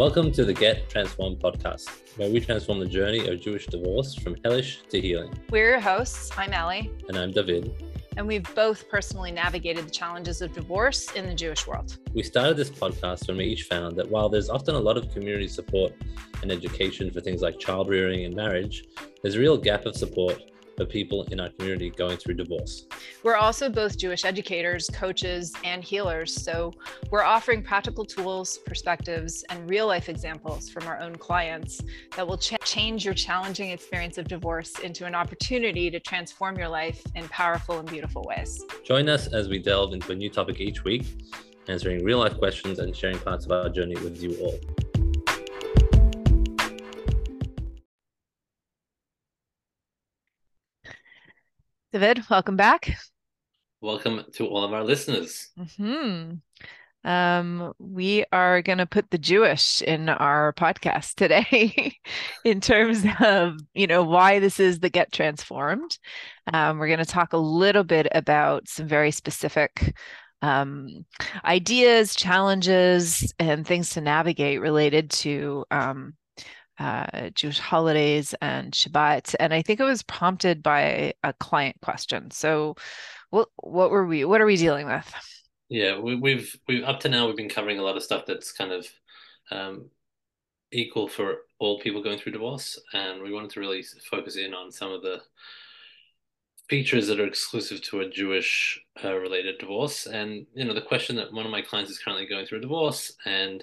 Welcome to the Get Transformed podcast, where we transform the journey of Jewish divorce from hellish to healing. We're your hosts. I'm Ellie. And I'm David. And we've both personally navigated the challenges of divorce in the Jewish world. We started this podcast when we each found that while there's often a lot of community support and education for things like child rearing and marriage, there's a real gap of support of people in our community going through divorce. We're also both Jewish educators, coaches, and healers. So we're offering practical tools, perspectives, and real life examples from our own clients that will ch- change your challenging experience of divorce into an opportunity to transform your life in powerful and beautiful ways. Join us as we delve into a new topic each week, answering real life questions and sharing parts of our journey with you all. David, welcome back. Welcome to all of our listeners. Hmm. Um, we are going to put the Jewish in our podcast today in terms of, you know, why this is the Get Transformed. Um, we're going to talk a little bit about some very specific um, ideas, challenges, and things to navigate related to um, uh, Jewish holidays and Shabbat. And I think it was prompted by a client question. So, what what were we? What are we dealing with? Yeah, we, have we've we up to now we've been covering a lot of stuff that's kind of um, equal for all people going through divorce, and we wanted to really focus in on some of the features that are exclusive to a Jewish uh, related divorce. And you know, the question that one of my clients is currently going through a divorce, and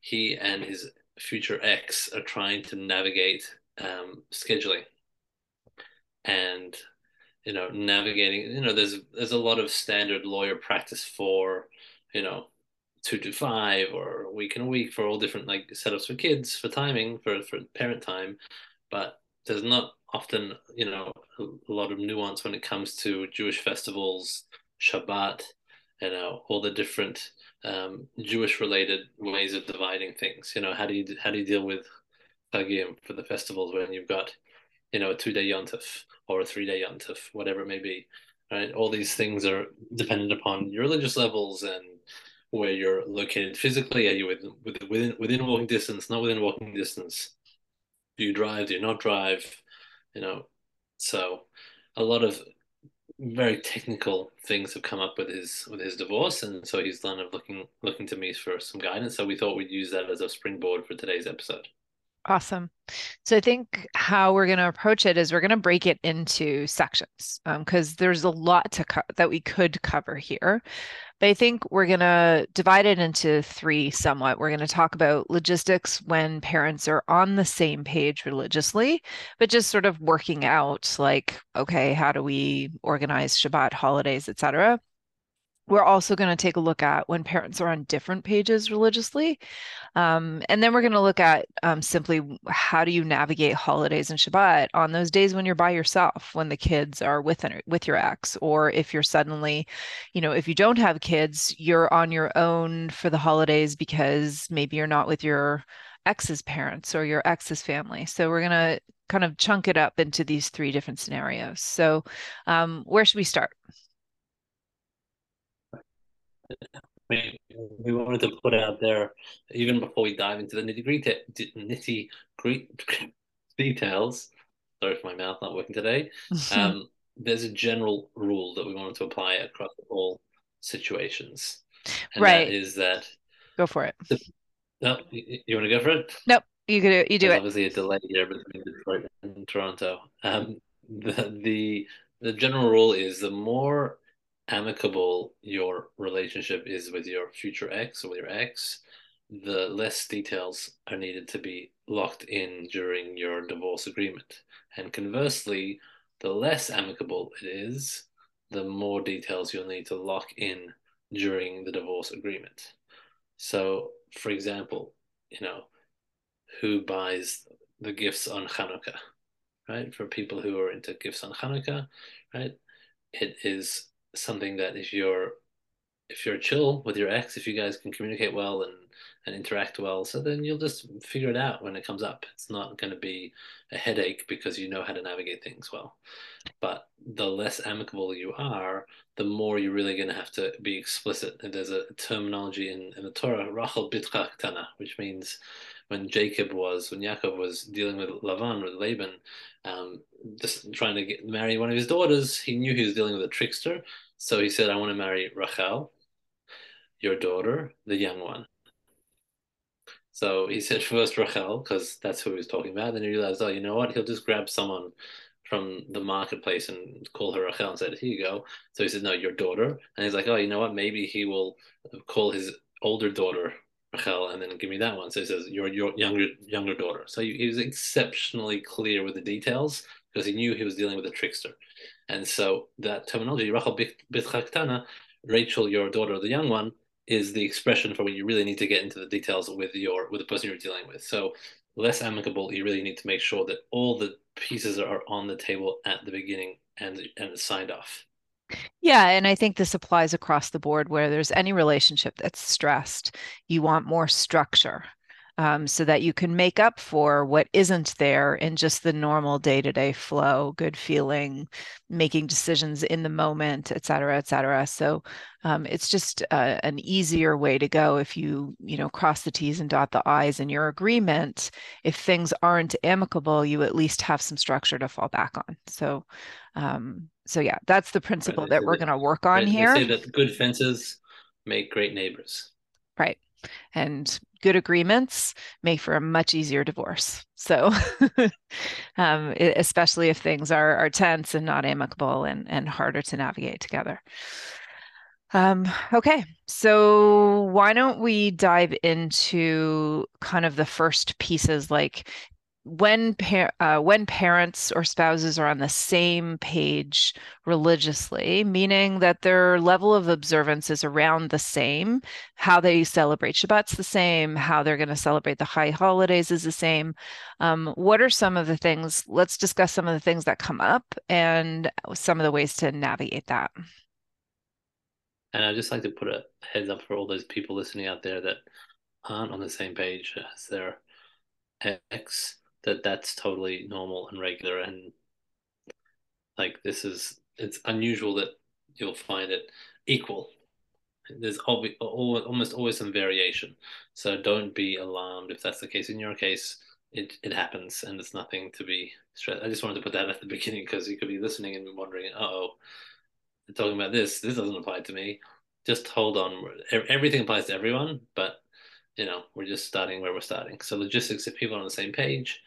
he and his future ex are trying to navigate um, scheduling. And you know navigating you know there's there's a lot of standard lawyer practice for you know two to five or week and a week for all different like setups for kids for timing for for parent time. But there's not often you know a lot of nuance when it comes to jewish festivals shabbat you know all the different um, Jewish related ways of dividing things. You know, how do you how do you deal with Chagim for the festivals when you've got, you know, a two day yontif or a three day yontif, whatever it may be. Right, all these things are dependent upon your religious levels and where you're located physically. Are you within within within walking distance? Not within walking distance. Do you drive? Do you not drive? You know, so a lot of very technical things have come up with his with his divorce, and so he's kind of looking looking to me for some guidance. So we thought we'd use that as a springboard for today's episode. Awesome. So I think how we're going to approach it is we're going to break it into sections because um, there's a lot to co- that we could cover here. But I think we're going to divide it into three somewhat. We're going to talk about logistics when parents are on the same page religiously, but just sort of working out like, okay, how do we organize Shabbat holidays, etc we're also going to take a look at when parents are on different pages religiously. Um, and then we're going to look at um, simply how do you navigate holidays and Shabbat on those days when you're by yourself, when the kids are with, with your ex, or if you're suddenly, you know, if you don't have kids, you're on your own for the holidays because maybe you're not with your ex's parents or your ex's family. So we're going to kind of chunk it up into these three different scenarios. So um, where should we start? We, we wanted to put out there, even before we dive into the nitty gritty, nitty gritty details. Sorry for my mouth not working today. Um, there's a general rule that we wanted to apply across all situations, and right? That is that go for it. The, no, you, you want to go for it? Nope, you could you do There's it. Obviously, a delay here between Detroit and Toronto. Um, the the the general rule is the more amicable your relationship is with your future ex or with your ex, the less details are needed to be locked in during your divorce agreement. And conversely, the less amicable it is, the more details you'll need to lock in during the divorce agreement. So, for example, you know, who buys the gifts on Hanukkah, right? For people who are into gifts on Hanukkah, right? It is something that if you're if you're chill with your ex, if you guys can communicate well and and interact well, so then you'll just figure it out when it comes up. It's not going to be a headache because you know how to navigate things well. But the less amicable you are, the more you're really going to have to be explicit. And there's a terminology in, in the Torah, Rachel Bitcha Ktana, which means when Jacob was, when Yaakov was dealing with Lavan, with Laban, um, just trying to get, marry one of his daughters, he knew he was dealing with a trickster. So he said, I want to marry Rachel, your daughter, the young one. So he said first Rachel, because that's who he was talking about. Then he realized, oh, you know what? He'll just grab someone from the marketplace and call her Rachel and said, here you go. So he said, no, your daughter. And he's like, oh, you know what? Maybe he will call his older daughter Rachel and then give me that one. So he says, your, your younger younger daughter. So he, he was exceptionally clear with the details because he knew he was dealing with a trickster. And so that terminology, Rachel Bitcha Rachel, your daughter, the young one, is the expression for when you really need to get into the details with your with the person you're dealing with. So less amicable, you really need to make sure that all the pieces are on the table at the beginning and and signed off. Yeah, and I think this applies across the board where there's any relationship that's stressed, you want more structure um, so that you can make up for what isn't there in just the normal day-to-day flow good feeling making decisions in the moment et cetera et cetera. So um, it's just uh, an easier way to go if you you know cross the t's and dot the i's in your agreement. If things aren't amicable you at least have some structure to fall back on. So um, so yeah that's the principle right, that we're going to work on right, here. say that good fences make great neighbors. Right and good agreements make for a much easier divorce. So, um, especially if things are, are tense and not amicable and, and harder to navigate together. Um, okay, so why don't we dive into kind of the first pieces like when par- uh, when parents or spouses are on the same page religiously, meaning that their level of observance is around the same, how they celebrate Shabbat's the same, how they're going to celebrate the high holidays is the same. Um, what are some of the things? Let's discuss some of the things that come up and some of the ways to navigate that. And I'd just like to put a heads up for all those people listening out there that aren't on the same page as their ex that that's totally normal and regular and like this is it's unusual that you'll find it equal. There's always, almost always some variation. So don't be alarmed if that's the case. In your case it, it happens and it's nothing to be stressed. I just wanted to put that at the beginning because you could be listening and wondering oh talking about this. This doesn't apply to me. Just hold on. Everything applies to everyone but you know we're just starting where we're starting. So logistics if people are on the same page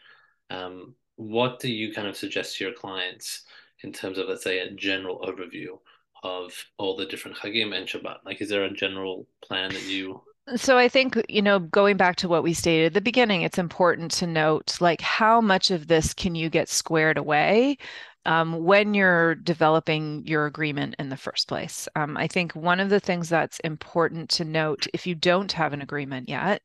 um, what do you kind of suggest to your clients in terms of, let's say, a general overview of all the different Chagim and Shabbat? Like, is there a general plan that you so I think, you know, going back to what we stated at the beginning, it's important to note like how much of this can you get squared away um, when you're developing your agreement in the first place. Um, I think one of the things that's important to note if you don't have an agreement yet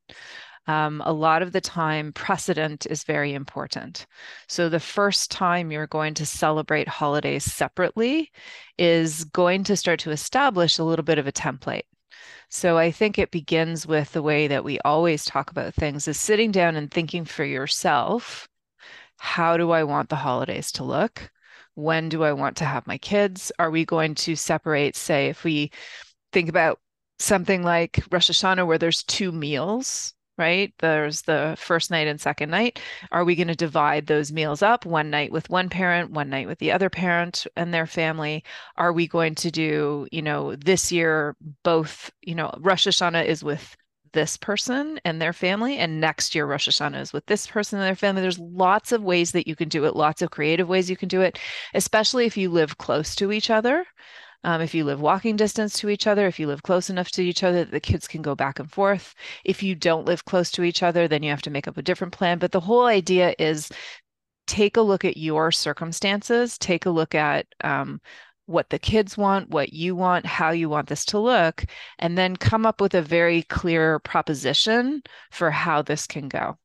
um, a lot of the time precedent is very important. So the first time you're going to celebrate holidays separately is going to start to establish a little bit of a template. So I think it begins with the way that we always talk about things is sitting down and thinking for yourself, how do I want the holidays to look? When do I want to have my kids? Are we going to separate, say, if we think about something like Rosh Hashanah where there's two meals, right? There's the first night and second night. Are we going to divide those meals up one night with one parent, one night with the other parent and their family? Are we going to do, you know, this year both, you know, Rosh Hashanah is with this person and their family, and next year Rosh Hashanah is with this person and their family. There's lots of ways that you can do it, lots of creative ways you can do it, especially if you live close to each other. Um, if you live walking distance to each other, if you live close enough to each other the kids can go back and forth. If you don't live close to each other, then you have to make up a different plan. But the whole idea is take a look at your circumstances, take a look at um, what the kids want, what you want, how you want this to look, and then come up with a very clear proposition for how this can go.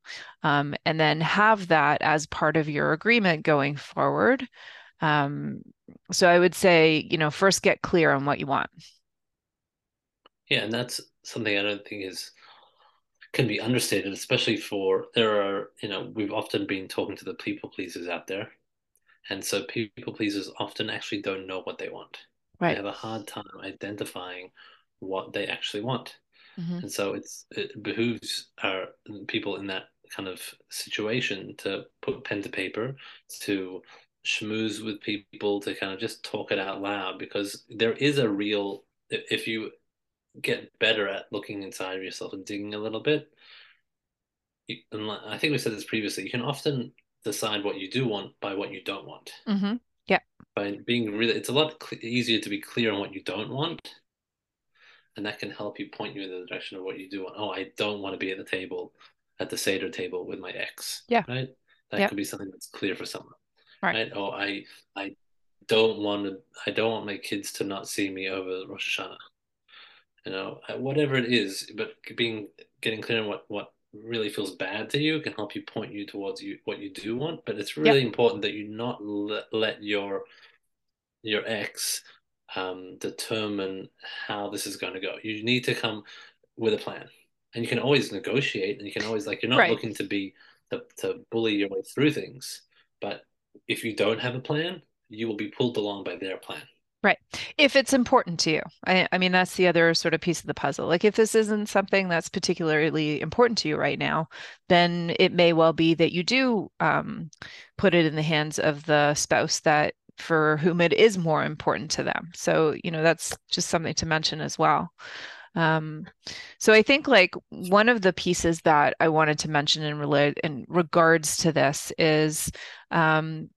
Um, and then have that as part of your agreement going forward. Um, so I would say, you know, first get clear on what you want. Yeah, and that's something I don't think is can be understated, especially for there are, you know, we've often been talking to the people pleasers out there. And so people pleasers often actually don't know what they want. Right. They have a hard time identifying what they actually want. Mm-hmm. And so it's it behooves our people in that kind of situation to put pen to paper, to schmooze with people, to kind of just talk it out loud because there is a real if you get better at looking inside of yourself and digging a little bit. You, and I think we said this previously. You can often decide what you do want by what you don't want. Mm-hmm. Yeah. By being really, it's a lot cl- easier to be clear on what you don't want, and that can help you point you in the direction of what you do want. Oh, I don't want to be at the table, at the seder table with my ex. Yeah. Right. That yeah. could be something that's clear for someone. Right. right. Oh, I I don't want to. I don't want my kids to not see me over Rosh Hashanah you know, whatever it is, but being getting clear on what what really feels bad to you can help you point you towards you what you do want. But it's really yep. important that you not let, let your your ex um, determine how this is going to go. You need to come with a plan, and you can always negotiate, and you can always like you're not right. looking to be to, to bully your way through things. But if you don't have a plan, you will be pulled along by their plan. Right. If it's important to you. I, I, mean, that's the other sort of piece of the puzzle. Like, if this isn't something that's particularly important to you right now, then it may well be that you do um, put it in the hands of the spouse that for whom it is more important to them. So, you know, that's just something to mention as well. Um, so I think like one of the pieces that I wanted to mention in, rela- in regards to this is um,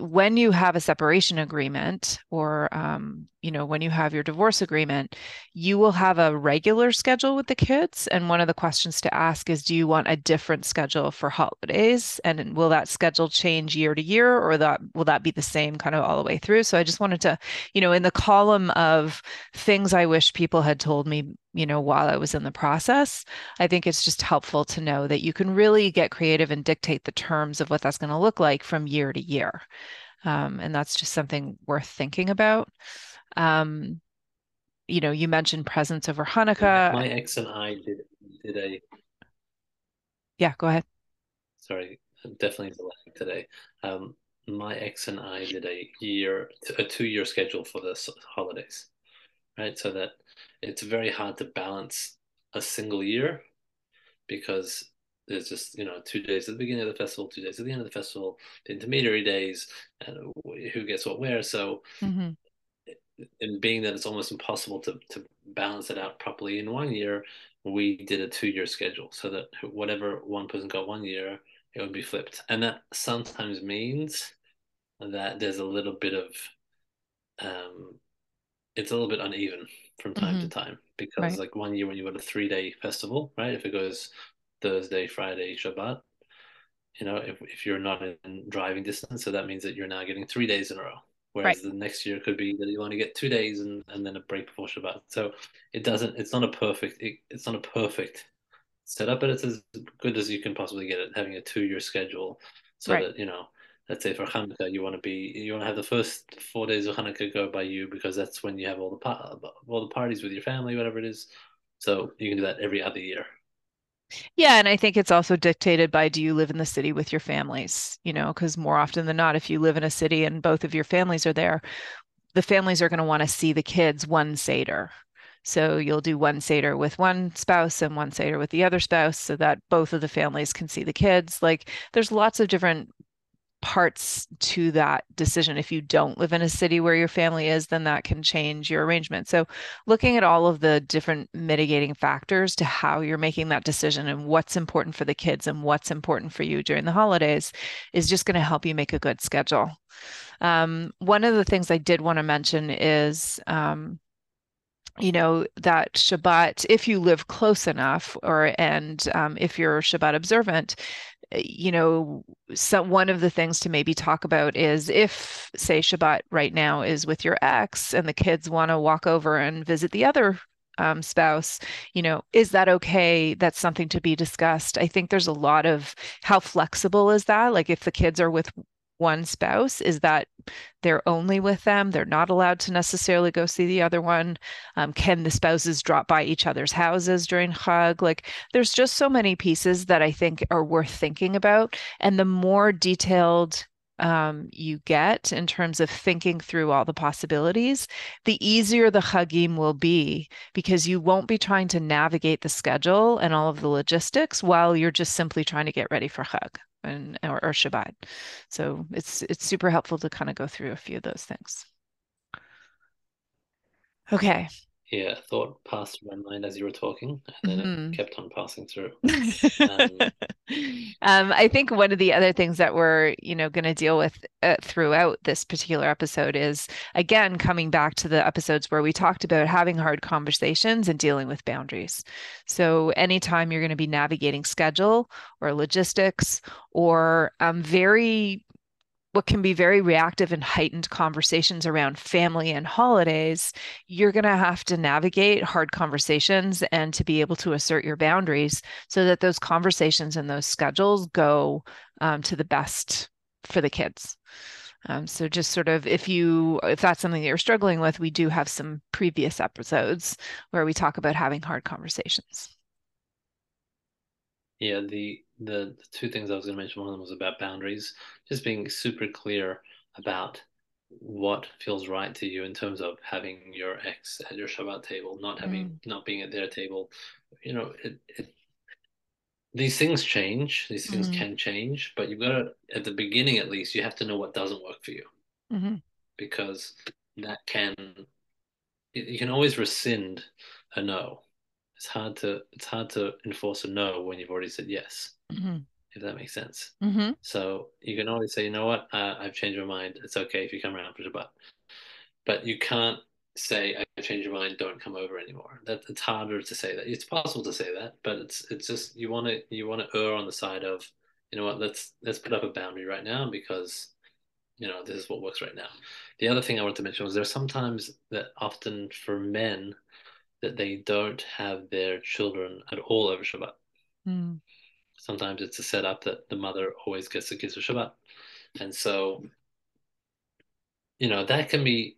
when you have a separation agreement or um, you know when you have your divorce agreement you will have a regular schedule with the kids. And one of the questions to ask is do you want a different schedule for holidays? And will that schedule change year to year or that will that be the same kind of all the way through? So i just wanted to you know in the column of things i wish people had told me you know while i was in the process i think it's just helpful to know that you can really get creative and dictate the terms of what that's going to look like from year to year um, and that's just something worth thinking about um, you know, you mentioned presents over Hanukkah. My ex and I did did a. Yeah, go ahead. Sorry, definitely today. Um, my ex and I did a year, a two year schedule for the holidays, right? So that it's very hard to balance a single year because there's just you know two days at the beginning of the festival, two days at the end of the festival, the intermediary days, and who gets what where. So mm-hmm and being that it's almost impossible to, to balance it out properly in one year, we did a two year schedule so that whatever one person got one year, it would be flipped. And that sometimes means that there's a little bit of, um, it's a little bit uneven from time mm-hmm. to time because right. like one year when you got a three day festival, right? If it goes Thursday, Friday, Shabbat, you know, if, if you're not in driving distance, so that means that you're now getting three days in a row. Whereas right. the next year could be that you only get two days and, and then a break before Shabbat. So it doesn't. It's not a perfect. It, it's not a perfect setup, but it's as good as you can possibly get it. Having a two-year schedule, so right. that you know, let's say for Hanukkah, you want to be you want to have the first four days of Hanukkah go by you because that's when you have all the all the parties with your family, whatever it is. So you can do that every other year. Yeah, and I think it's also dictated by do you live in the city with your families? You know, because more often than not, if you live in a city and both of your families are there, the families are going to want to see the kids one Seder. So you'll do one Seder with one spouse and one Seder with the other spouse so that both of the families can see the kids. Like there's lots of different parts to that decision. If you don't live in a city where your family is, then that can change your arrangement. So, looking at all of the different mitigating factors to how you're making that decision and what's important for the kids and what's important for you during the holidays is just going to help you make a good schedule. Um, one of the things I did want to mention is um, you know that Shabbat, if you live close enough, or and um, if you're Shabbat observant, you know, one of the things to maybe talk about is if, say, Shabbat right now is with your ex and the kids want to walk over and visit the other um, spouse, you know, is that okay? That's something to be discussed. I think there's a lot of how flexible is that? Like if the kids are with one spouse is that they're only with them. They're not allowed to necessarily go see the other one. Um, can the spouses drop by each other's houses during Chag? Like, there's just so many pieces that I think are worth thinking about. And the more detailed um, you get in terms of thinking through all the possibilities, the easier the Chagim will be because you won't be trying to navigate the schedule and all of the logistics while you're just simply trying to get ready for Chag and or, or Shabbat. So it's it's super helpful to kind of go through a few of those things. Okay, yeah, a thought passed through my mind as you were talking, and then Mhm. it kept on passing through. Um, Um, I think one of the other things that we're, you know, going to deal with uh, throughout this particular episode is, again, coming back to the episodes where we talked about having hard conversations and dealing with boundaries. So anytime you're going to be navigating schedule or logistics or um, very what can be very reactive and heightened conversations around family and holidays, you're going to have to navigate hard conversations and to be able to assert your boundaries so that those conversations and those schedules go um, to the best for the kids. Um, so just sort of if you if that's something that you're struggling with, we do have some previous episodes where we talk about having hard conversations. Yeah, the the, the two things I was going to mention, one of them was about boundaries, just being super clear about what feels right to you in terms of having your ex at your Shabbat table, not having Mm. not being at their table. You know, it, it these things change. These things Mhm. can change, but you've got to at the beginning at least you have to know what doesn't work for you hmm because that can you can always rescind a no. It's hard to it's hard to enforce a no when you've already said yes, hmm if that makes sense. hmm So you can always say, you know what, uh, I've changed my mind. It's okay if you come around for Shabbat, but you can't say I've changed your mind. Don't come over anymore. That it's harder to say that. It's possible to say that, but it's it's just you want to you want to err on the side of you know what let's let's put up a boundary right now because you know this is what works right now. The other thing I wanted to mention was there's sometimes that often for men that they don't have their children at all over Shabbat. mm Sometimes it's a setup that the mother always gets the kids for Shabbat. And so, you know, that can be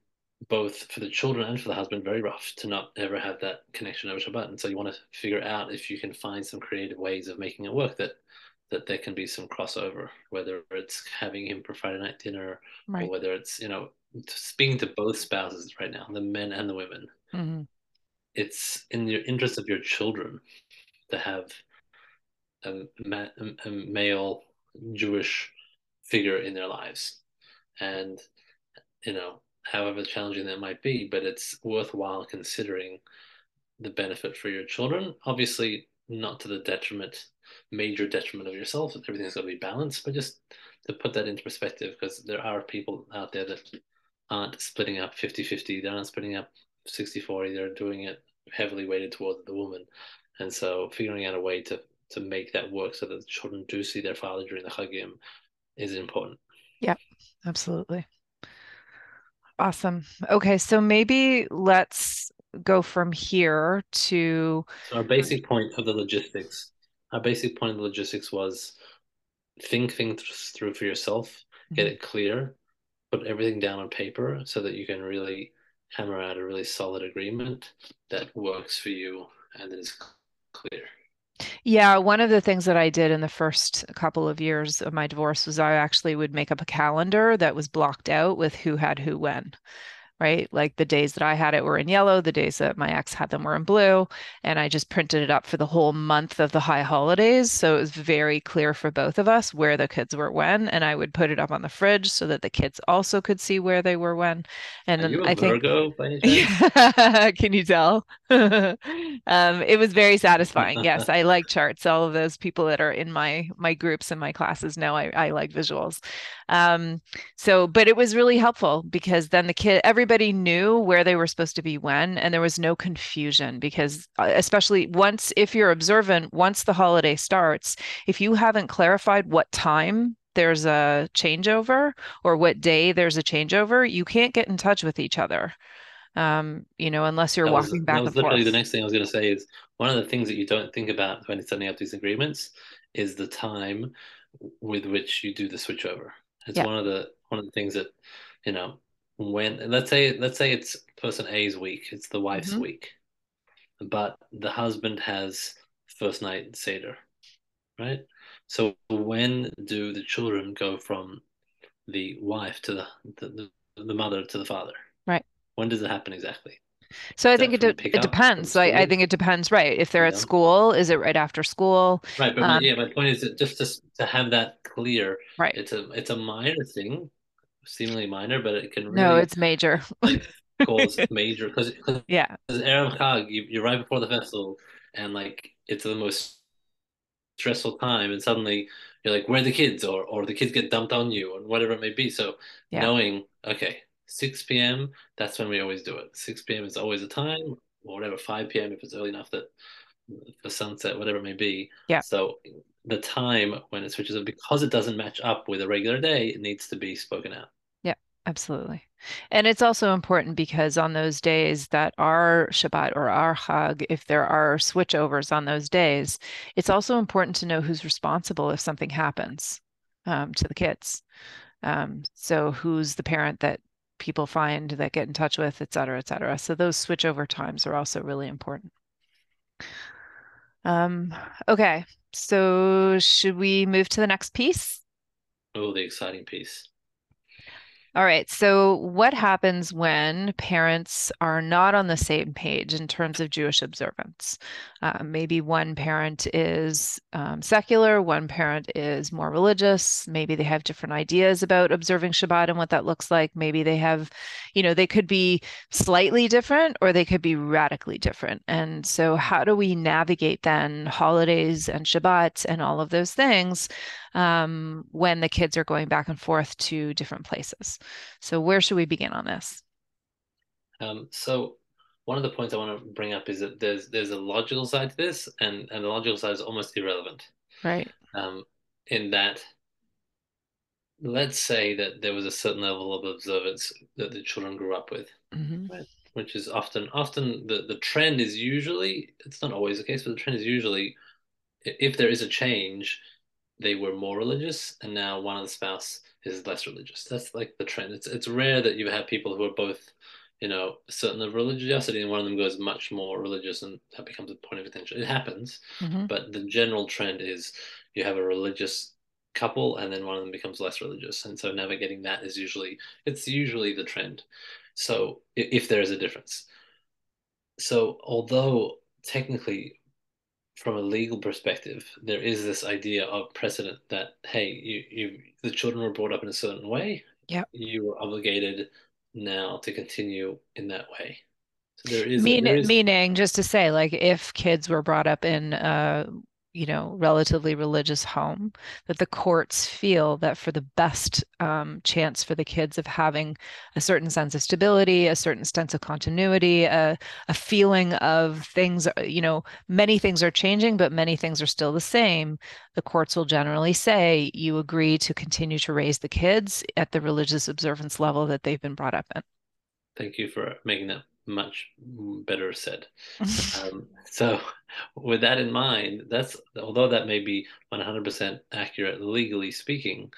both for the children and for the husband very rough to not ever have that connection over Shabbat. And so you want to figure out if you can find some creative ways of making it work that that there can be some crossover, whether it's having him for Friday night dinner or whether it's, you know, speaking to both spouses right now, the men and the women. hmm It's in the interest of your children to have a, ma- a male Jewish figure in their lives. And, you know, however challenging that might be, but it's worthwhile considering the benefit for your children. Obviously, not to the detriment, major detriment of yourself. Everything's got to be balanced, but just to put that into perspective, because there are people out there that aren't splitting up 50 50, they aren't splitting up 60 40, they're doing it heavily weighted towards the woman. And so figuring out a way to to make that work so that the children do see their father during the Chagim is important. Yeah, absolutely. Awesome. Okay, so maybe let's go from here to So our basic point of the logistics, our basic point of the logistics was think things through for yourself, get mm-hmm. it clear, put everything down on paper so that you can really hammer out a really solid agreement that works for you and is clear. Yeah, one of the things that I did in the first couple of years of my divorce was I actually would make up a calendar that was blocked out with who had who when. Right. Like the days that I had it were in yellow, the days that my ex had them were in blue. And I just printed it up for the whole month of the high holidays. So it was very clear for both of us where the kids were when. And I would put it up on the fridge so that the kids also could see where they were when. And Are then you a I think Virgo by any chance? Yeah, can you tell? Um, it was very satisfying. Yes, I like charts. All of those people that are in my my groups and my classes know I, I like visuals. Um, so, but it was really helpful because then the kid, everybody knew where they were supposed to be when, and there was no confusion because, uh, especially once, if you're observant, once the holiday starts, if you haven't clarified what time there's a changeover or what day there's a changeover, you can't get in touch with each other um, you know, unless you're That was walking that back was and literally the next thing I was going to say is one of the things that you don't think about when setting up these agreements is the time with which you do the switchover. It's Yeah. one of the one of the things that you know when let's say let's say it's person A's week, it's the wife's Mhm. week, but the husband has first night seder, right? So when do the children go from the wife to the the, the mother to the father? Right. When does it happen exactly? So I think it de- it depends. Like I think it depends, right? If they're You at school, is it right after school? Right, but my, Um, yeah, my point is that just to to have that clear, right. it's a it's a minor thing, seemingly minor, but it can really, No, it's major. like cause major because because Yeah. Erev Chag, you, you're right before the festival, and like it's the most stressful time, and suddenly you're like, where are the kids? Or or the kids get dumped on you, or whatever it may be. So Yeah. knowing, okay, 6 p.m., that's when we always do it. 6 p.m. is always a time, or whatever, 5 p.m. if it's early enough that for sunset, whatever it may be. Yeah. So the time when it switches up, because it doesn't match up with a regular day, it needs to be spoken out. Yeah absolutely. And it's also important because on those days that are Shabbat or our Chag, if there are switchovers on those days, it's also important to know who's responsible if something happens um, to the kids. Um, so who's the parent that people find that get in touch with, et cetera, et cetera. So those switchover times are also really important. Um, okay, so should we move to the next piece? Oh, the exciting piece. All right. So, what happens when parents are not on the same page in terms of Jewish observance? Uh, maybe one parent is um, secular, one parent is more religious. Maybe they have different ideas about observing Shabbat and what that looks like. Maybe they have, you know, they could be slightly different or they could be radically different. And so, how do we navigate then holidays and Shabbat and all of those things? Um, when the kids are going back and forth to different places. So, where should we begin on this? Um, so one of the points I want to bring up is that there's there's a logical side to this, and and the logical side is almost irrelevant. Right. Um, in that, let's say that there was a certain level of observance that the children grew up with, hmm right? Which is often often the the trend is usually it's not always the case, but the trend is usually if there is a change, they were more religious, and now one of the spouse is less religious. That's like the trend. It's it's rare that you have people who are both, you know, certain of religiosity, and one of them goes much more religious, and that becomes a point of attention. It happens, hmm but the general trend is you have a religious couple, and then one of them becomes less religious, and so navigating that is usually it's usually the trend. So if there is a difference, so although technically from a legal perspective, there is this idea of precedent that hey, you, you the children were brought up in a certain way. Yeah, You were obligated now to continue in that way. So there is Mean, there is meaning, just to say, like, if kids were brought up in a, you know, relatively religious home, that the courts feel that for the best um, chance for the kids of having a certain sense of stability, a certain sense of continuity, a, a feeling of things, you know, many things are changing, but many things are still the same. The courts will generally say you agree to continue to raise the kids at the religious observance level that they've been brought up in. thank you for making that much better said. Um, so with that in mind, that's although that may be 100% accurate legally speaking,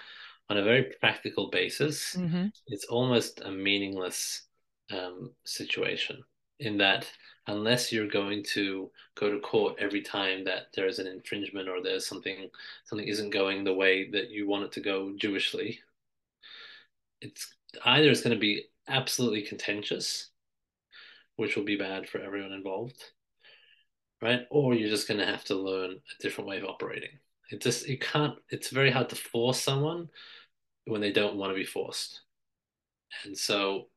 on a very practical basis, hmm it's almost a meaningless um, situation in that unless you're going to go to court every time that there is an infringement or there's something something isn't going the way that you want it to go Jewishly, it's either it's going to be absolutely contentious, which will be bad for everyone involved, right? Or you're just going to have to learn a different way of operating. It just you can't. It's very hard to force someone when they don't want to be forced, and so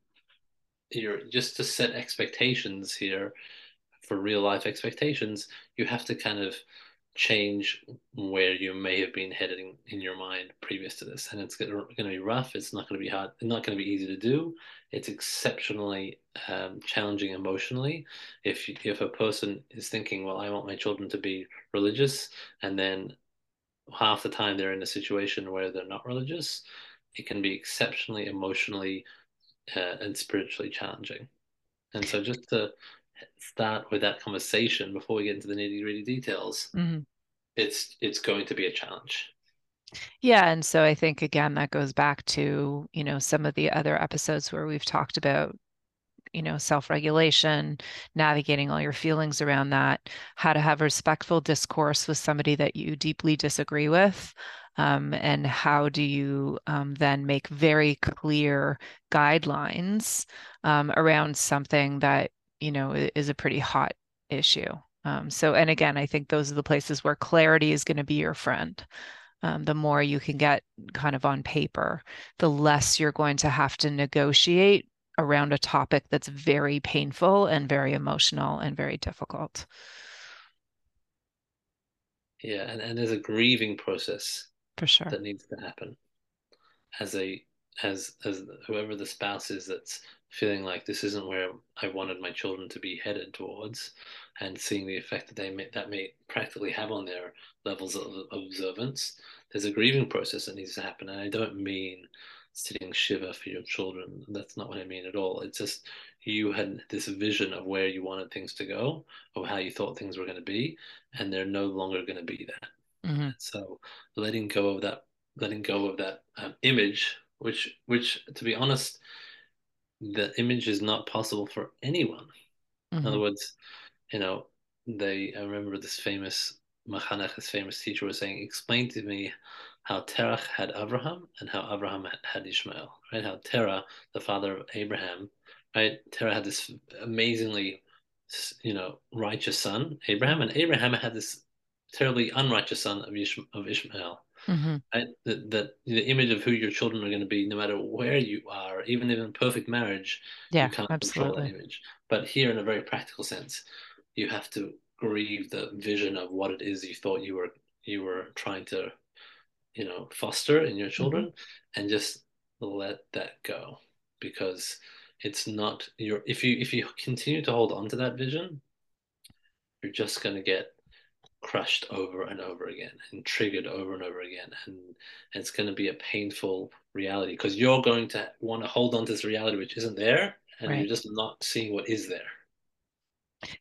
you're just to set expectations here for real life expectations. You have to kind of change where you may have been heading in your mind previous to this, and it's going to be rough. It's not going to be hard. Not going to be easy to do. It's exceptionally um, challenging emotionally. If you, if a person is thinking, "Well, I want my children to be religious," and then half the time they're in a situation where they're not religious, it can be exceptionally emotionally uh, and spiritually challenging. And so, just to start with that conversation before we get into the nitty gritty details, hmm it's it's going to be a challenge. Yeah, and so I think again that goes back to, you know, some of the other episodes where we've talked about you know, self-regulation, navigating all your feelings around that, how to have respectful discourse with somebody that you deeply disagree with, um, and how do you um, then make very clear guidelines um, around something that, you know, is a pretty hot issue. Um, so, and again, I think those are the places where clarity is going to be your friend. Um, the more you can get kind of on paper, the less you're going to have to negotiate around a topic that's very painful and very emotional and very difficult. Yeah, and, and there's a grieving process for sure that needs to happen as a as as whoever the spouse is that's feeling like this isn't where I wanted my children to be headed towards, and seeing the effect that they may, that may practically have on their levels of observance. There's a grieving process that needs to happen, and I don't mean sitting shiva for your children. That's not what I mean at all. It's just you had this vision of where you wanted things to go, of how you thought things were going to be, and they're no longer going to be that. Mm-hmm. So letting go of that, letting go of that um, image, which, which to be honest, the image is not possible for anyone. Mm-hmm. In other words, you know, they. I remember this famous Machanech, this famous teacher, was saying, "Explain to me how Terach had Abraham and how Abraham had Ishmael, right? How Terah, the father of Abraham, right? Terah had this amazingly, you know, righteous son, Abraham, and Abraham had this terribly unrighteous son of, Ish- of Ishmael. Mm-hmm. Right? That, that the image of who your children are going to be, no matter where you are, even in a perfect marriage, yeah, you can't absolutely. control that image. But here, in a very practical sense, you have to grieve the vision of what it is you thought you were you were trying to you know foster in your children mm-hmm. and just let that go because it's not your if you if you continue to hold on to that vision you're just going to get crushed over and over again and triggered over and over again and, and it's going to be a painful reality because you're going to want to hold on to this reality which isn't there and right. you're just not seeing what is there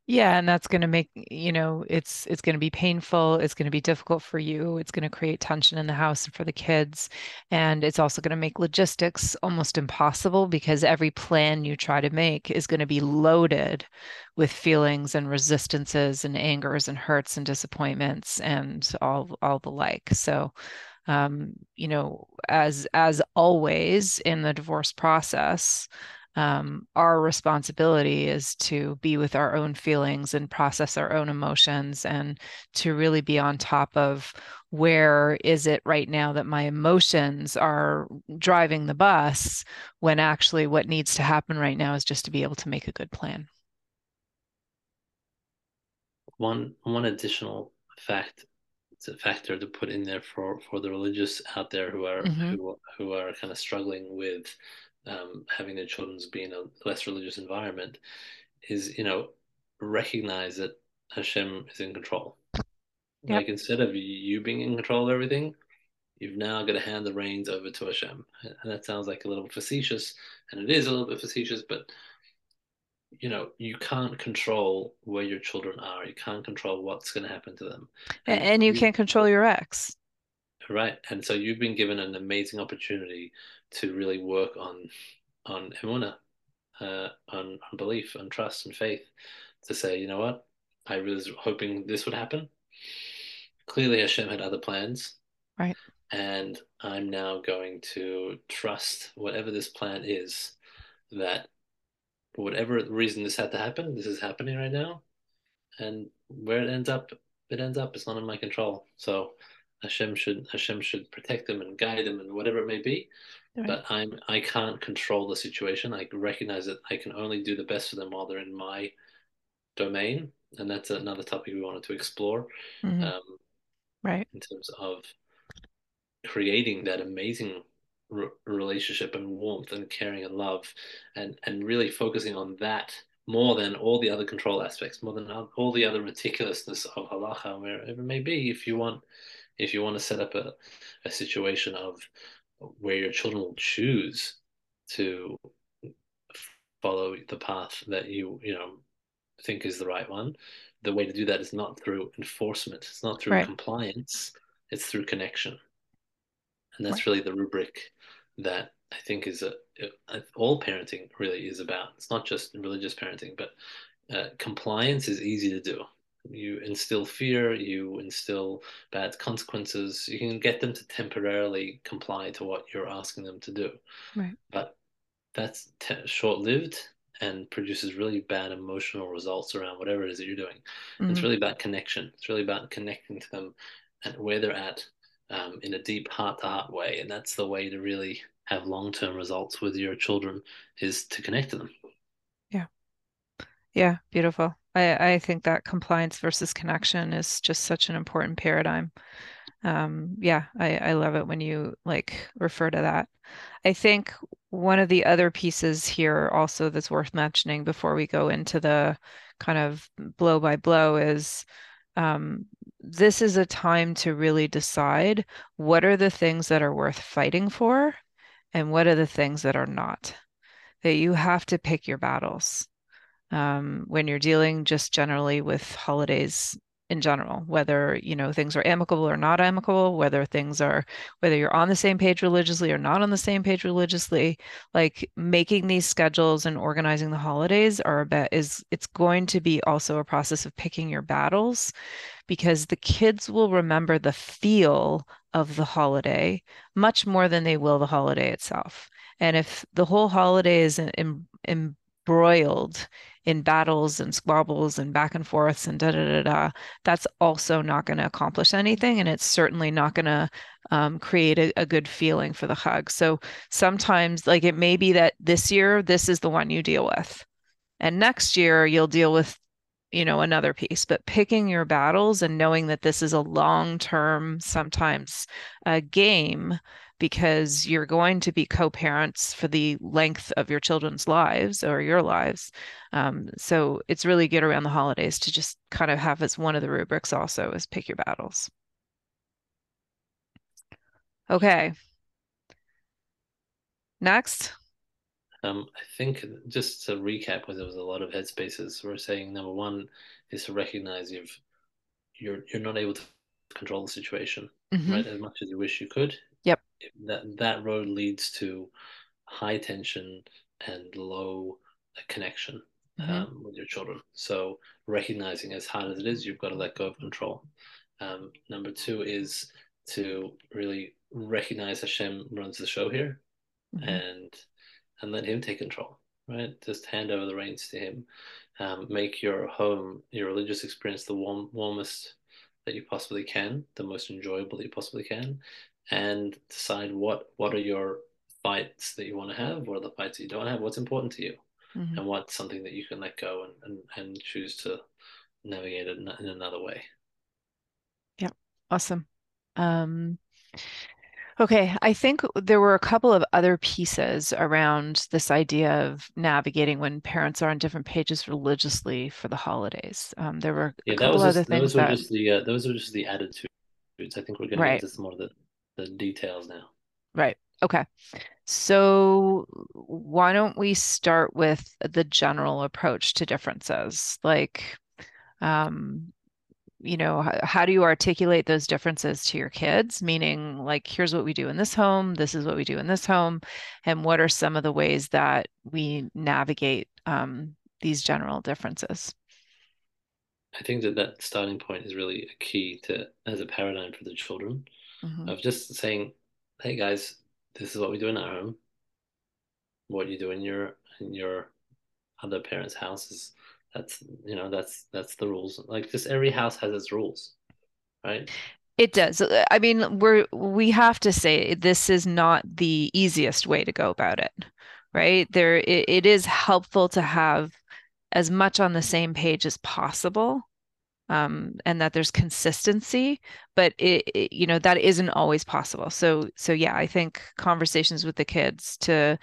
yeah, and that's going to make, you know, it's it's going to be painful, it's going to be difficult for you, it's going to create tension in the house and for the kids, and it's also going to make logistics almost impossible because every plan you try to make is going to be loaded with feelings and resistances and angers and hurts and disappointments and all all the like. So um, you know, as as always in the divorce process, um, our responsibility is to be with our own feelings and process our own emotions and to really be on top of where is it right now that my emotions are driving the bus when actually what needs to happen right now is just to be able to make a good plan one one additional fact it's a factor to put in there for for the religious out there who are mm-hmm. who, who are kind of struggling with um, having their children be in a less religious environment is you know recognize that Hashem is in control. Yep. Like instead of you being in control of everything, you've now got to hand the reins over to Hashem. And that sounds like a little facetious, and it is a little bit facetious, but you know, you can't control where your children are. You can't control what's going to happen to them. And, and you, you can't control your ex. Right. And so you've been given an amazing opportunity to really work on on emuna, uh, on, on belief, on trust and faith, to say, you know what, I was hoping this would happen. Clearly, Hashem had other plans, right? And I'm now going to trust whatever this plan is. That whatever reason this had to happen, this is happening right now, and where it ends up, it ends up. It's not in my control. So Hashem should Hashem should protect them and guide them and whatever it may be. Right. But I'm I can't control the situation. I recognize that I can only do the best for them while they're in my domain, and that's another topic we wanted to explore. Mm-hmm. Um, right. In terms of creating that amazing re- relationship and warmth and caring and love, and and really focusing on that more than all the other control aspects, more than all the other meticulousness of halacha, wherever it may be. If you want if you want to set up a, a situation of where your children will choose to follow the path that you you know think is the right one the way to do that is not through enforcement it's not through right. compliance it's through connection and that's right. really the rubric that I think is a, a, all parenting really is about. It's not just religious parenting, but uh, compliance is easy to do. You instill fear, you instill bad consequences. You can get them to temporarily comply to what you're asking them to do. Right. But that's te- short lived and produces really bad emotional results around whatever it is that you're doing. Mm-hmm. It's really about connection. It's really about connecting to them and where they're at um, in a deep heart to heart way. And that's the way to really have long term results with your children is to connect to them. Yeah. Yeah. Beautiful. I, I think that compliance versus connection is just such an important paradigm. Um, yeah, I, I love it when you like refer to that. I think one of the other pieces here also that's worth mentioning before we go into the kind of blow by blow is um, this is a time to really decide what are the things that are worth fighting for and what are the things that are not. That you have to pick your battles um, when you're dealing just generally with holidays in general whether you know things are amicable or not amicable whether things are whether you're on the same page religiously or not on the same page religiously like making these schedules and organizing the holidays are a bit is it's going to be also a process of picking your battles because the kids will remember the feel of the holiday much more than they will the holiday itself. And if the whole holiday is in, in, embroiled in battles and squabbles and back and forths and da da da da, that's also not going to accomplish anything. And it's certainly not going to um, create a, a, good feeling for the chag. So sometimes, like, it may be that this year, this is the one you deal with. And next year, you'll deal with you know another piece but picking your battles and knowing that this is a long term sometimes a game because you're going to be co-parents for the length of your children's lives or your lives um, so it's really good around the holidays to just kind of have as one of the rubrics also is pick your battles okay next um, I think just to recap, because there was a lot of headspaces. We're saying number one is to recognize you've you're you're not able to control the situation mm-hmm. right as much as you wish you could. That that road leads to high tension and low connection mm-hmm. um, with your children. So recognizing as hard as it is, you've got to let go of control. Um, number two is to really recognize Hashem runs the show here, mm-hmm. and and let him take control. Right, just hand over the reins to him. Um, make your home, your religious experience, the warm, warmest that you possibly can, the most enjoyable that you possibly can, and decide what what are your fights that you want to have, what are the fights that you don't have, what's important to you, mm-hmm. and what's something that you can let go and, and, and choose to navigate it in, in another way. Yeah, awesome. Um, Okay, I think there were a couple of other pieces around this idea of navigating when parents are on different pages religiously for the holidays. Um, there were yeah, a couple other just, things those that... were just the uh, those were just the attitudes. I think we're going right. to get into more of the, the details now. Right. Okay. So why don't we start with the general approach to differences? Like, um, you know how, how do you articulate those differences to your kids meaning like here's what we do in this home this is what we do in this home and what are some of the ways that we navigate um, these general differences i think that that starting point is really a key to as a paradigm for the children mm-hmm. of just saying hey guys this is what we do in our home. What you do in your in your other parents houses that's you know that's that's the rules. Like just every house has its rules right? It does. I mean we're we have to say this is not the easiest way to go about it right? There it, it is helpful to have as much on the same page as possible um, and that there's consistency but it, it, you know that isn't always possible so so yeah i think conversations with the kids to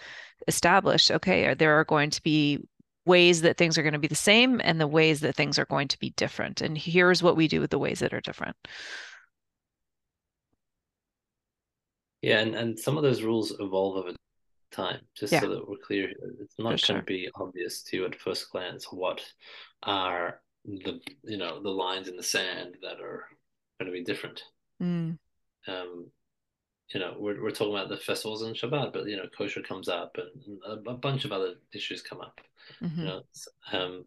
establish okay there are going to be ways that things are going to be the same and the ways that things are going to be different. And here's what we do with the ways that are different. Yeah, and, and some of those rules evolve over time, just yeah. so that we're clear. It's not For going sure. to be obvious to you at first glance what are the you know the lines in the sand that are going to be different. Mm. Um, you know, we're, we're talking about the festivals and Shabbat, but you know, kosher comes up and a, a bunch of other issues come up. Mm-hmm. You know, um,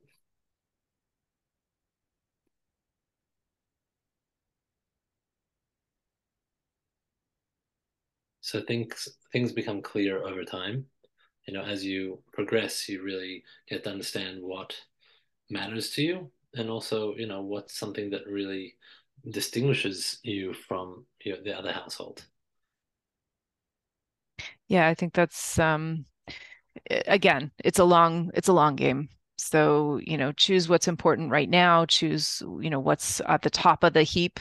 so things things become clear over time. You know, as you progress, you really get to understand what matters to you, and also, you know, what's something that really distinguishes you from you know, the other household. Yeah, I think that's um again, it's a long it's a long game. So, you know, choose what's important right now, choose, you know, what's at the top of the heap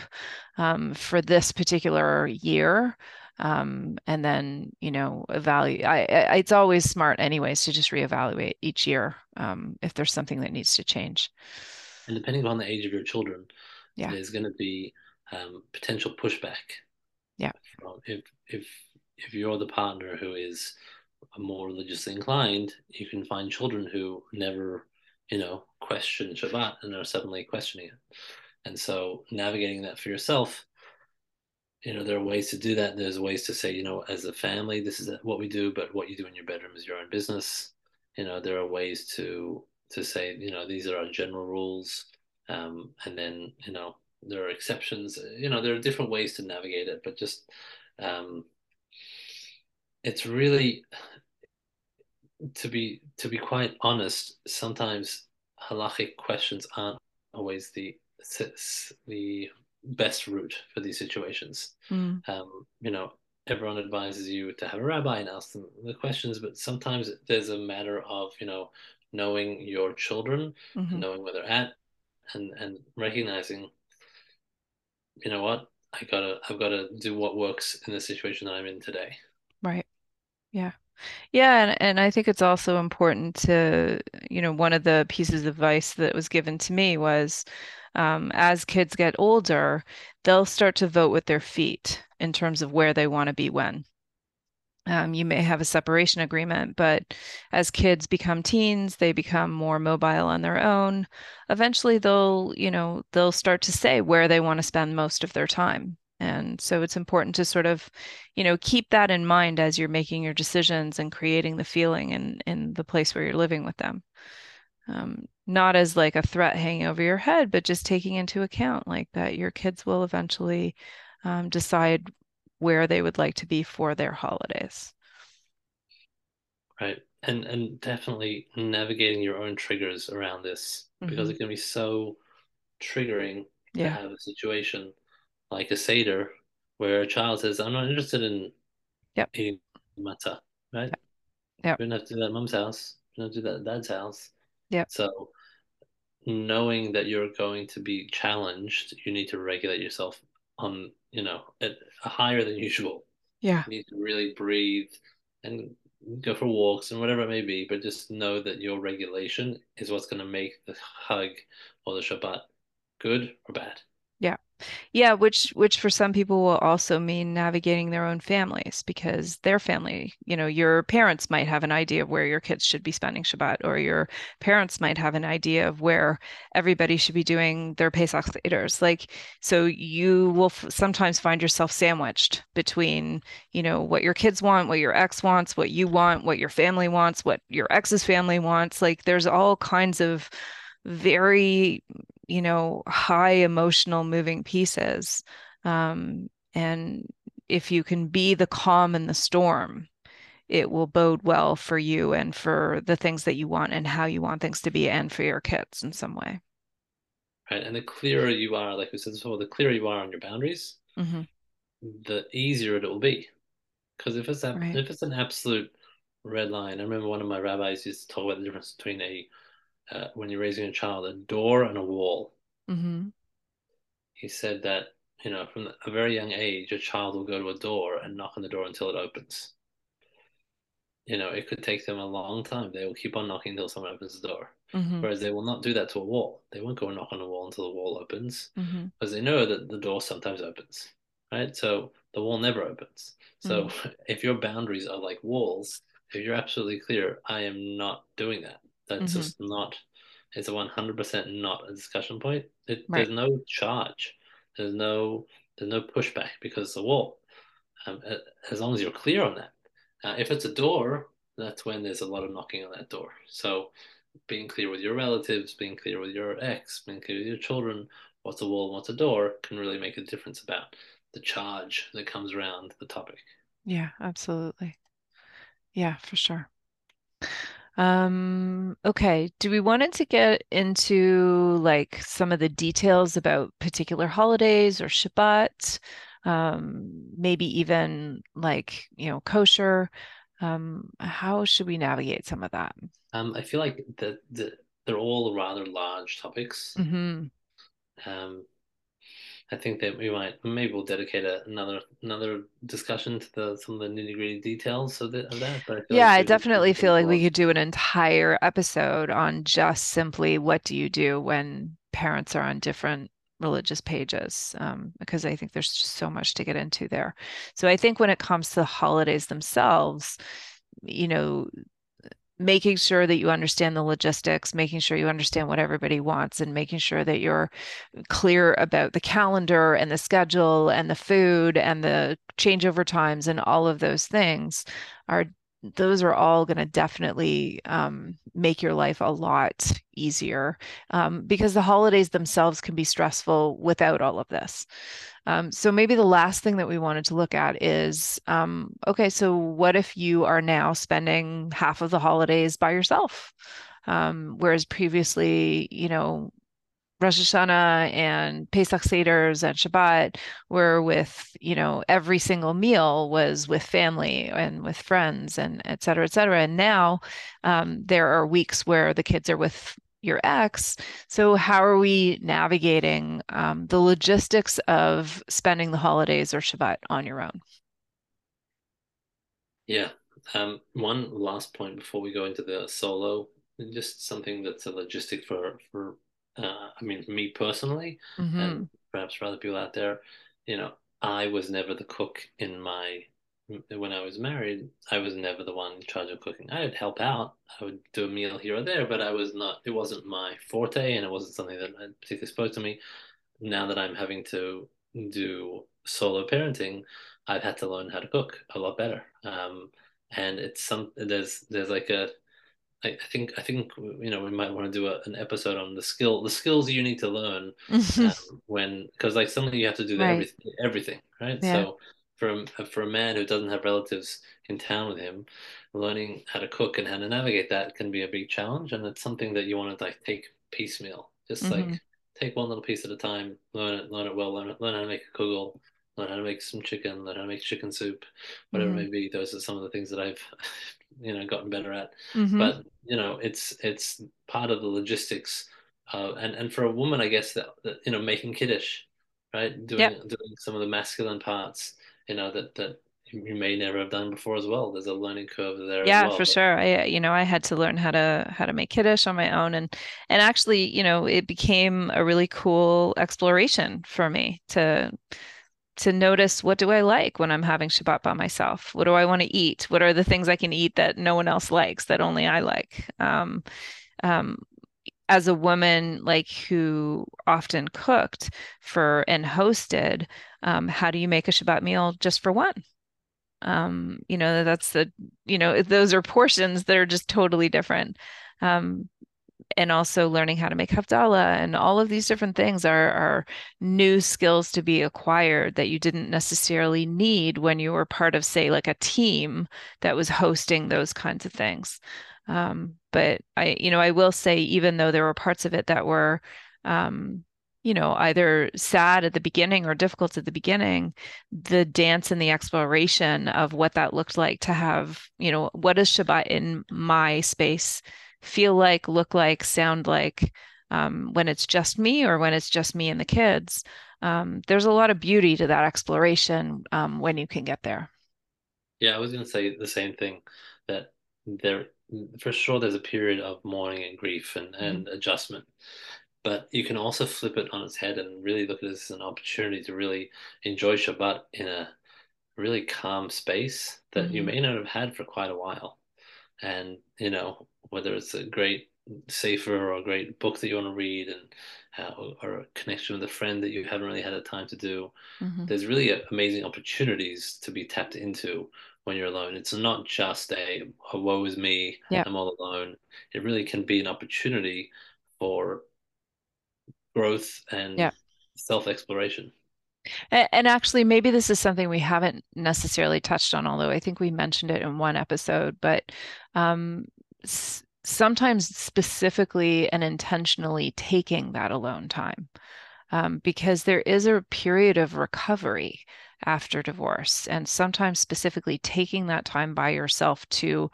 um, for this particular year. Um, and then, you know, evaluate. I, I, it's always smart, anyways, to just reevaluate each year um, if there's something that needs to change. And depending on the age of your children, yeah. there's going to be um, potential pushback. Yeah. If if if you're the partner who is more religiously inclined, you can find children who never, you know, question Shabbat and are suddenly questioning it. And so navigating that for yourself, you know, there are ways to do that. There's ways to say, you know, as a family, this is what we do, but what you do in your bedroom is your own business. You know, there are ways to to say, you know, these are our general rules. Um, and then, you know, there are exceptions. You know, there are different ways to navigate it, but just um, it's really to be to be quite honest. Sometimes halachic questions aren't always the the best route for these situations. Mm. Um, you know, everyone advises you to have a rabbi and ask them the questions, but sometimes there's a matter of you know knowing your children, mm-hmm. knowing where they're at, and and recognizing, you know what, I gotta I've got to do what works in the situation that I'm in today. Right. Yeah. Yeah, and, and I think it's also important to, you know, one of the pieces of advice that was given to me was um, as kids get older, they'll start to vote with their feet in terms of where they want to be when. Um, you may have a separation agreement, but as kids become teens, they become more mobile on their own. Eventually, they'll, you know, they'll start to say where they want to spend most of their time. And so it's important to sort of, you know, keep that in mind as you're making your decisions and creating the feeling in in the place where you're living with them. Um, not as like a threat hanging over your head, but just taking into account like that your kids will eventually um, decide where they would like to be for their holidays. Right. And and definitely navigating your own triggers around this mm-hmm. because it can be so triggering yeah. to have a situation like a Seder where a child says, I'm not interested in yep. eating matzah, right? Yeah. We don't have to do that at mom's house. We don't do that at dad's house. Yeah. So knowing that you're going to be challenged, you need to regulate yourself on you know at a higher than usual. Yeah, you need to really breathe and go for walks and whatever it may be, but just know that your regulation is what's going to make the chag or the Shabbat good or bad. Yeah. Which which for some people will also mean navigating their own families because their family, you know, your parents might have an idea of where your kids should be spending Shabbat, or your parents might have an idea of where everybody should be doing their Pesach Seders. Like, so you will f- sometimes find yourself sandwiched between, you know, what your kids want, what your ex wants, what you want, what your family wants, what your ex's family wants. Like, there's all kinds of very you know high emotional moving pieces um, and if you can be the calm in the storm it will bode well for you and for the things that you want and how you want things to be and for your kids in some way right and the clearer you are like we said before the clearer you are on your boundaries mm-hmm. the easier it will be because if it's a, right. if it's an absolute red line i remember one of my rabbis used to talk about the difference between a uh, when you're raising a child, a door and a wall. Mm-hmm. He said that you know from a very young age, a child will go to a door and knock on the door until it opens. You know, it could take them a long time. They will keep on knocking until someone opens the door. Mm-hmm. Whereas they will not do that to a wall. They won't go and knock on a wall until the wall opens, mm-hmm. because they know that the door sometimes opens, right? So the wall never opens. So mm-hmm. if your boundaries are like walls, if you're absolutely clear, I am not doing that. That's mm-hmm. just not. It's a one hundred percent not a discussion point. It, right. There's no charge. There's no there's no pushback because it's a wall. um, as long as you're clear on that. Uh, if it's a door, that's when there's a lot of knocking on that door. So being clear with your relatives, being clear with your ex, being clear with your children, what's a wall, what's a door, can really make a difference about the charge that comes around the topic. Yeah, absolutely. Yeah, for sure. Um, okay. Do we wanted to get into like some of the details about particular holidays or Shabbat? Um, maybe even like, you know, kosher. Um, how should we navigate some of that? Um, I feel like that the, they're all rather large topics. Mm-hmm. Um, I think that we might maybe we'll dedicate a, another another discussion to the some of the nitty gritty details of, the, of that. But I yeah, like I definitely feel like we could do an entire episode on just simply what do you do when parents are on different religious pages um, because I think there's just so much to get into there. So I think when it comes to the holidays themselves, you know, making sure that you understand the logistics, making sure you understand what everybody wants, and making sure that you're clear about the calendar and the schedule and the food and the changeover times and all of those things are those are all going to definitely um, make your life a lot easier um, because the holidays themselves can be stressful without all of this. Um, so maybe the last thing that we wanted to look at is um, okay, so what if you are now spending half of the holidays by yourself? Um, whereas previously, you know, Rosh Hashanah and Pesach Seders and Shabbat were with, you know, every single meal was with family and with friends and et cetera, et cetera. And now um, there are weeks where the kids are with your ex. So, how are we navigating um, the logistics of spending the holidays or Shabbat on your own? Yeah. Um, one last point before we go into the solo, just something that's a logistic for for uh, I mean, me personally, mm-hmm. and perhaps for other people out there, you know, I was never the cook in my when I was married, I was never the one in charge of cooking. I would help out. I would do a meal here or there, but I was not. It wasn't my forte, and it wasn't something that particularly spoke to me. Now that I'm having to do solo parenting, I've had to learn how to cook a lot better. Um, and it's some there's there's like a I, think I think you know we might want to do a, an episode on the skill the skills you need to learn um, when because like suddenly you have to do right. everything everything right yeah. so for a, for a man who doesn't have relatives in town with him, learning how to cook and how to navigate that can be a big challenge, and it's something that you want to like take piecemeal, just mm-hmm. like take one little piece at a time, learn it, learn it well, learn, it, learn how to make a kugel, learn how to make some chicken, learn how to make chicken soup, whatever mm-hmm. it may be. Those are some of the things that I've, you know, gotten better at. Mm-hmm. But you know, it's it's part of the logistics, uh, and and for a woman, I guess that, that you know, making kiddush, right, doing yep. doing some of the masculine parts you know that that you may never have done before as well. There's a learning curve there. Yeah, well, for but... sure. I you know I had to learn how to how to make kiddush on my own, and and actually you know it became a really cool exploration for me to to notice what do I like when I'm having Shabbat by myself? What do I want to eat? What are the things I can eat that no one else likes that only I like? Um, um, as a woman like who often cooked for and hosted um, how do you make a shabbat meal just for one um, you know that's the you know those are portions that are just totally different um, and also learning how to make havdalah and all of these different things are are new skills to be acquired that you didn't necessarily need when you were part of say like a team that was hosting those kinds of things. Um, but I, you know, I will say, even though there were parts of it that were, um, you know, either sad at the beginning or difficult at the beginning, the dance and the exploration of what that looked like to have, you know, what does Shabbat in my space feel like, look like, sound like um, when it's just me or when it's just me and the kids. Um, there's a lot of beauty to that exploration um, when you can get there. Yeah, I was going to say the same thing that there for sure there's a period of mourning and grief and, mm-hmm. and mm-hmm. adjustment but you can also flip it on its head and really look at this as an opportunity to really enjoy Shabbat in a really calm space that mm-hmm. you may not have had for quite a while. And, you know, whether it's a great sefer or a great book that you want to read and uh, or a connection with a friend that you haven't really had the time to do. Mm-hmm. There's really amazing opportunities to be tapped into when you're alone. It's not just a, a woe is me. I'm all alone. It really can be an opportunity for growth and yep. self exploration. And, actually, maybe this is something we haven't necessarily touched on, although I think we mentioned it in one episode. But um, sometimes, specifically and intentionally taking that alone time, um, because there is a period of recovery after divorce. And sometimes, specifically, taking that time by yourself to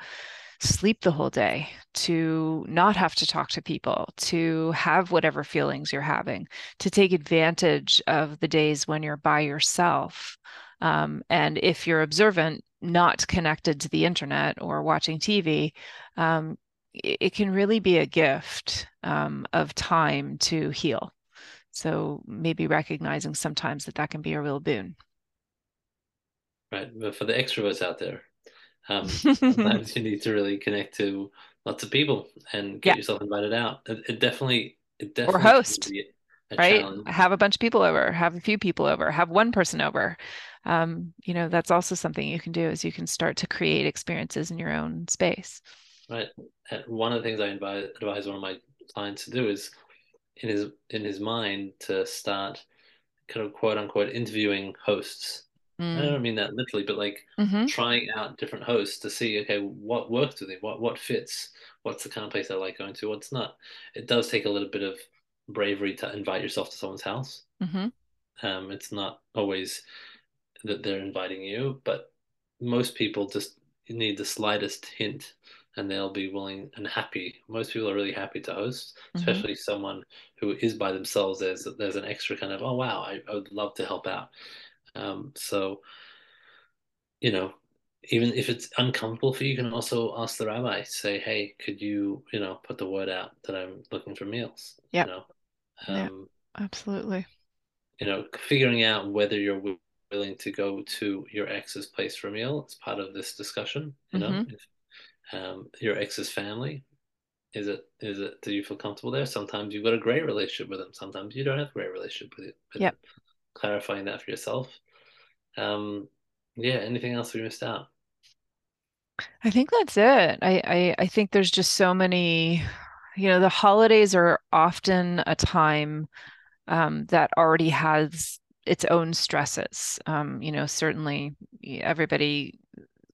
sleep the whole day, to not have to talk to people, to have whatever feelings you're having, to take advantage of the days when you're by yourself. Um, and if you're observant, not connected to the internet or watching TV, um, it, it, can really be a gift um, of time to heal. So maybe recognizing sometimes that that can be a real boon. Right. But for the extroverts out there, um, sometimes you need to really connect to lots of people and get yeah. yourself invited out. It, it, definitely, it definitely, or host, right? Challenge. Have a bunch of people over, have a few people over, have one person over. Um, you know, that's also something you can do is you can start to create experiences in your own space. Right. And one of the things I advise, advise one of my clients to do is in his in his mind to start kind of quote unquote interviewing hosts Mm. I don't mean that literally, but like mm-hmm. trying out different hosts to see, okay, what works with me, what what fits, what's the kind of place I like going to, what's not. It does take a little bit of bravery to invite yourself to someone's house. Mm-hmm. Um, it's not always that they're inviting you, but most people just need the slightest hint and they'll be willing and happy. Most people are really happy to host, mm-hmm. especially mm-hmm. someone who is by themselves. There's there's an extra kind of oh wow, I, I would love to help out, um, so, you know, even if it's uncomfortable for you, you can also ask the rabbi, say, hey, could you, you know, put the word out that I'm looking for meals? Yeah. You know? Um, yeah, absolutely. You know, figuring out whether you're willing to go to your ex's place for a meal is part of this discussion. You know, mm-hmm. if, um, your ex's family, is it is it do you feel comfortable there? Sometimes you've got a great relationship with them. Sometimes you don't have a great relationship with, with yep. them clarifying that for yourself. Um, yeah, anything else we missed out? I think that's it. I, I, I think there's just so many, you know, the holidays are often a time um, that already has its own stresses. Um, you know, certainly everybody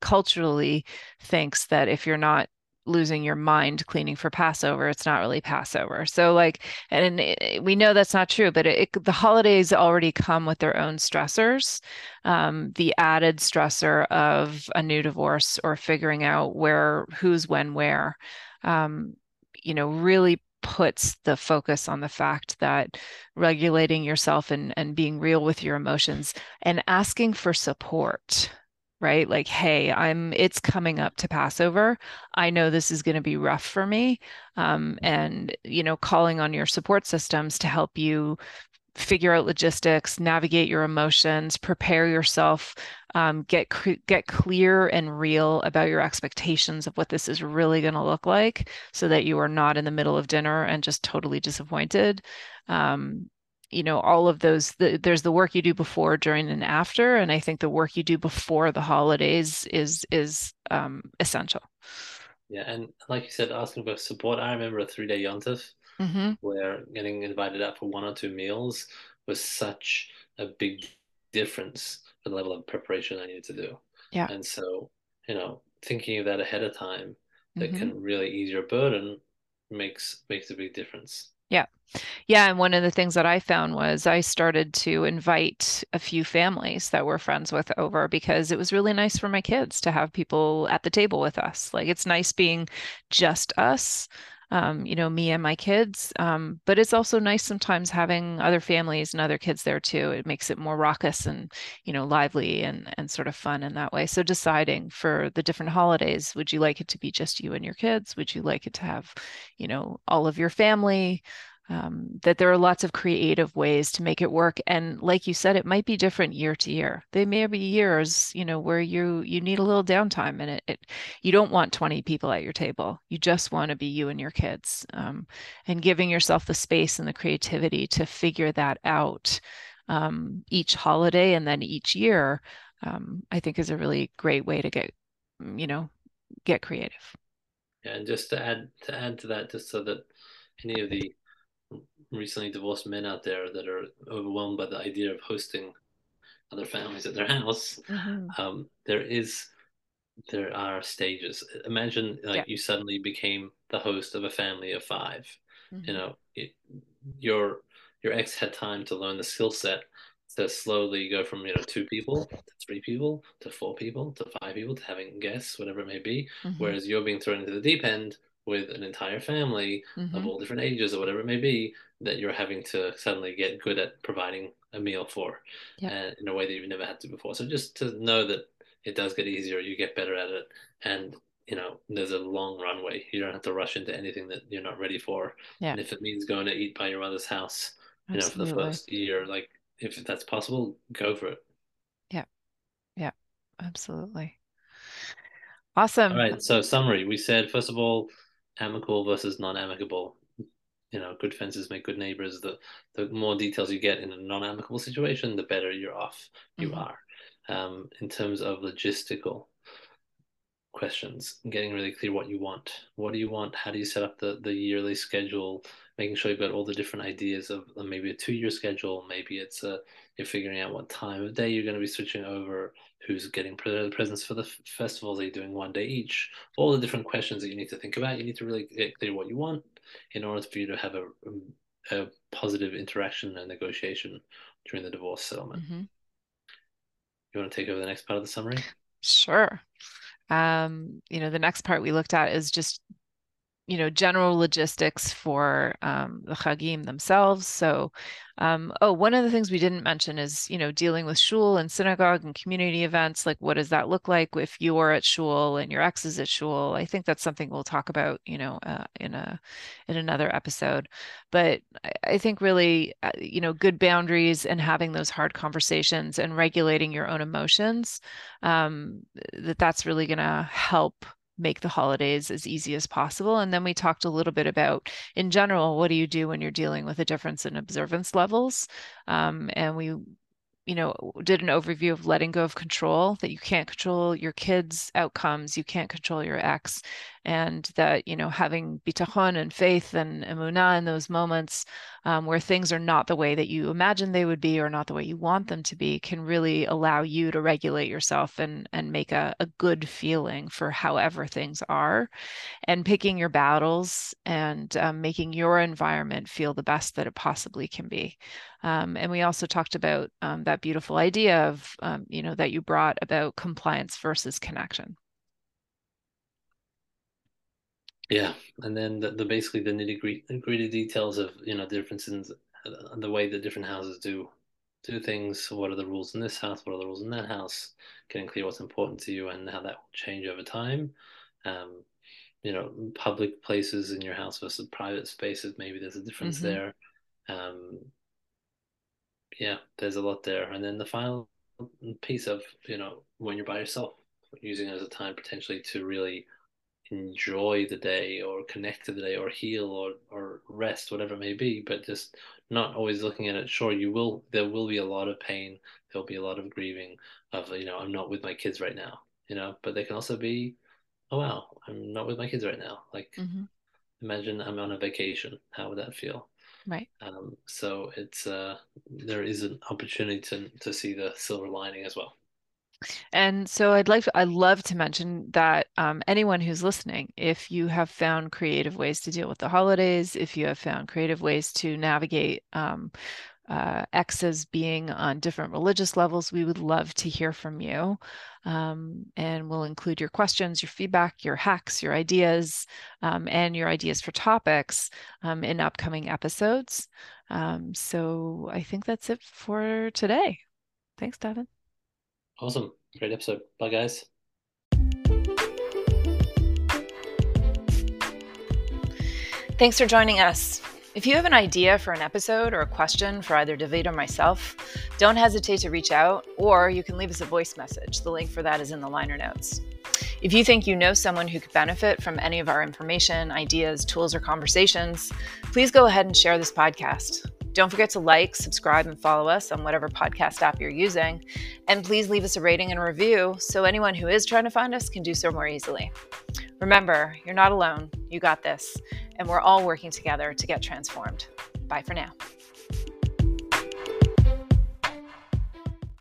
culturally thinks that if you're not losing your mind cleaning for Passover. It's not really Passover. So like, and it, we know that's not true, but it, it, the holidays already come with their own stressors. Um, the added stressor of a new divorce or figuring out where, who's when, where, um, you know, really puts the focus on the fact that regulating yourself and, and being real with your emotions and asking for support right? Like, hey, I'm it's coming up to Passover. I know this is going to be rough for me. Um, and you know, calling on your support systems to help you figure out logistics, navigate your emotions, prepare yourself, um, get get clear and real about your expectations of what this is really going to look like, so that you are not in the middle of dinner and just totally disappointed. Um, you know all of those the, there's the work you do before during and after and i think the work you do before the holidays is is um, essential. Yeah and like you said asking for support. I remember a three day yontif mm-hmm. where getting invited out for one or two meals was such a big difference for the level of preparation i needed to do yeah and so you know thinking of that ahead of time that mm-hmm. can really ease your burden makes makes a big difference yeah. Yeah. And one of the things that I found was I started to invite a few families that we're friends with over because it was really nice for my kids to have people at the table with us. Like it's nice being just us, um, you know, me and my kids. Um, but it's also nice sometimes having other families and other kids there too. It makes it more raucous and, you know, lively and, and sort of fun in that way. So deciding for the different holidays, would you like it to be just you and your kids? Would you like it to have, you know, all of your family? Um, that there are lots of creative ways to make it work. And like you said it might be different year to year. There may be years you know where you you need a little downtime and it, it you don't want 20 people at your table. You just want to be you and your kids um, and giving yourself the space and the creativity to figure that out um, each holiday and then each year um, i think is a really great way to get you know get creative. Yeah and just to add to add to that just so that any of the recently divorced men out there that are overwhelmed by the idea of hosting other families at their house, mm-hmm. um, there is there are stages. Imagine like yeah. you suddenly became the host of a family of 5 mm-hmm. You know, it, your your ex had time to learn the skill set to slowly go from you know two people to three people to four people to five people to having guests, whatever it may be. Mm-hmm. Whereas you're being thrown into the deep end with an entire family mm-hmm. of all different ages or whatever it may be that you're having to suddenly get good at providing a meal for yep. and in a way that you've never had to before. So just to know that it does get easier you get better at it and you know there's a long runway. You don't have to rush into anything that you're not ready for. Yeah. and if it means going to eat by your mother's house you Absolutely. know for the first year like if that's possible go for it. Yeah yeah absolutely. Awesome. All right. So summary. We said first of all amicable versus non-amicable. You know, good fences make good neighbors. The the more details you get in a non-amicable situation, the better you're off you mm-hmm. are. Um, in terms of logistical questions, getting really clear what you want. What do you want? How do you set up the the yearly schedule? Making sure you've got all the different ideas of maybe a two-year schedule. Maybe it's a you're figuring out what time of day you're going to be switching over who's getting presents for the festivals? Are you doing one day each? All the different questions that you need to think about. You need to really get clear what you want in order for you to have a, a positive interaction and negotiation during the divorce settlement. Mm-hmm. You want to take over the next part of the summary? Sure. Um, you know, the next part we looked at is just you know general logistics for um, the chagim themselves. So, um, oh, one of the things we didn't mention is you know dealing with shul and synagogue and community events. Like, what does that look like if you're at shul and your ex is at shul? I think that's something we'll talk about, you know, uh, in a in another episode. But I, I think really, uh, you know, good boundaries and having those hard conversations and regulating your own emotions. Um, that that's really going to help make the holidays as easy as possible. And then we talked a little bit about, in general, what do you do when you're dealing with a difference in observance levels? Um, and we you know, did an overview of letting go of control, that you can't control your kids' outcomes, you can't control your ex, and that, you know, having bitachon and faith and emunah in those moments um, where things are not the way that you imagine they would be or not the way you want them to be can really allow you to regulate yourself and, and make a, a good feeling for however things are and picking your battles and um, making your environment feel the best that it possibly can be. Um, and we also talked about um, that beautiful idea of, um, you know, that you brought about compliance versus connection. Yeah, and then the, the basically the nitty gritty details of you know differences in the way that different houses do do things. What are the rules in this house? What are the rules in that house? Getting clear what's important to you and how that will change over time. Um, you know, public places in your house versus private spaces. Maybe there's a difference mm-hmm. there. Um, yeah, there's a lot there. And then the final piece of, you know, when you're by yourself, using it as a time potentially to really enjoy the day or connect to the day or heal or, or rest, whatever it may be, but just not always looking at it. Sure, you will, there will be a lot of pain. There'll be a lot of grieving of, you know, I'm not with my kids right now, you know, but they can also be, oh, wow, I'm not with my kids right now. Like, mm-hmm. imagine I'm on a vacation. How would that feel? Right. Um, so it's uh, there is an opportunity to to see the silver lining as well. And so I'd like to, I love to mention that um, anyone who's listening, if you have found creative ways to deal with the holidays, if you have found creative ways to navigate um, uh, exes being on different religious levels, we would love to hear from you. Um, and we'll include your questions, your feedback, your hacks, your ideas, um, and your ideas for topics um, in upcoming episodes. Um, so I think that's it for today. Thanks, David. Awesome. Great episode. Bye, guys. Thanks for joining us. If you have an idea for an episode or a question for either David or myself, don't hesitate to reach out, or you can leave us a voice message. The link for that is in the liner notes. If you think you know someone who could benefit from any of our information, ideas, tools, or conversations, please go ahead and share this podcast. Don't forget to like, subscribe, and follow us on whatever podcast app you're using. And please leave us a rating and review so anyone who is trying to find us can do so more easily. Remember, you're not alone. You got this. And we're all working together to get transformed. Bye for now.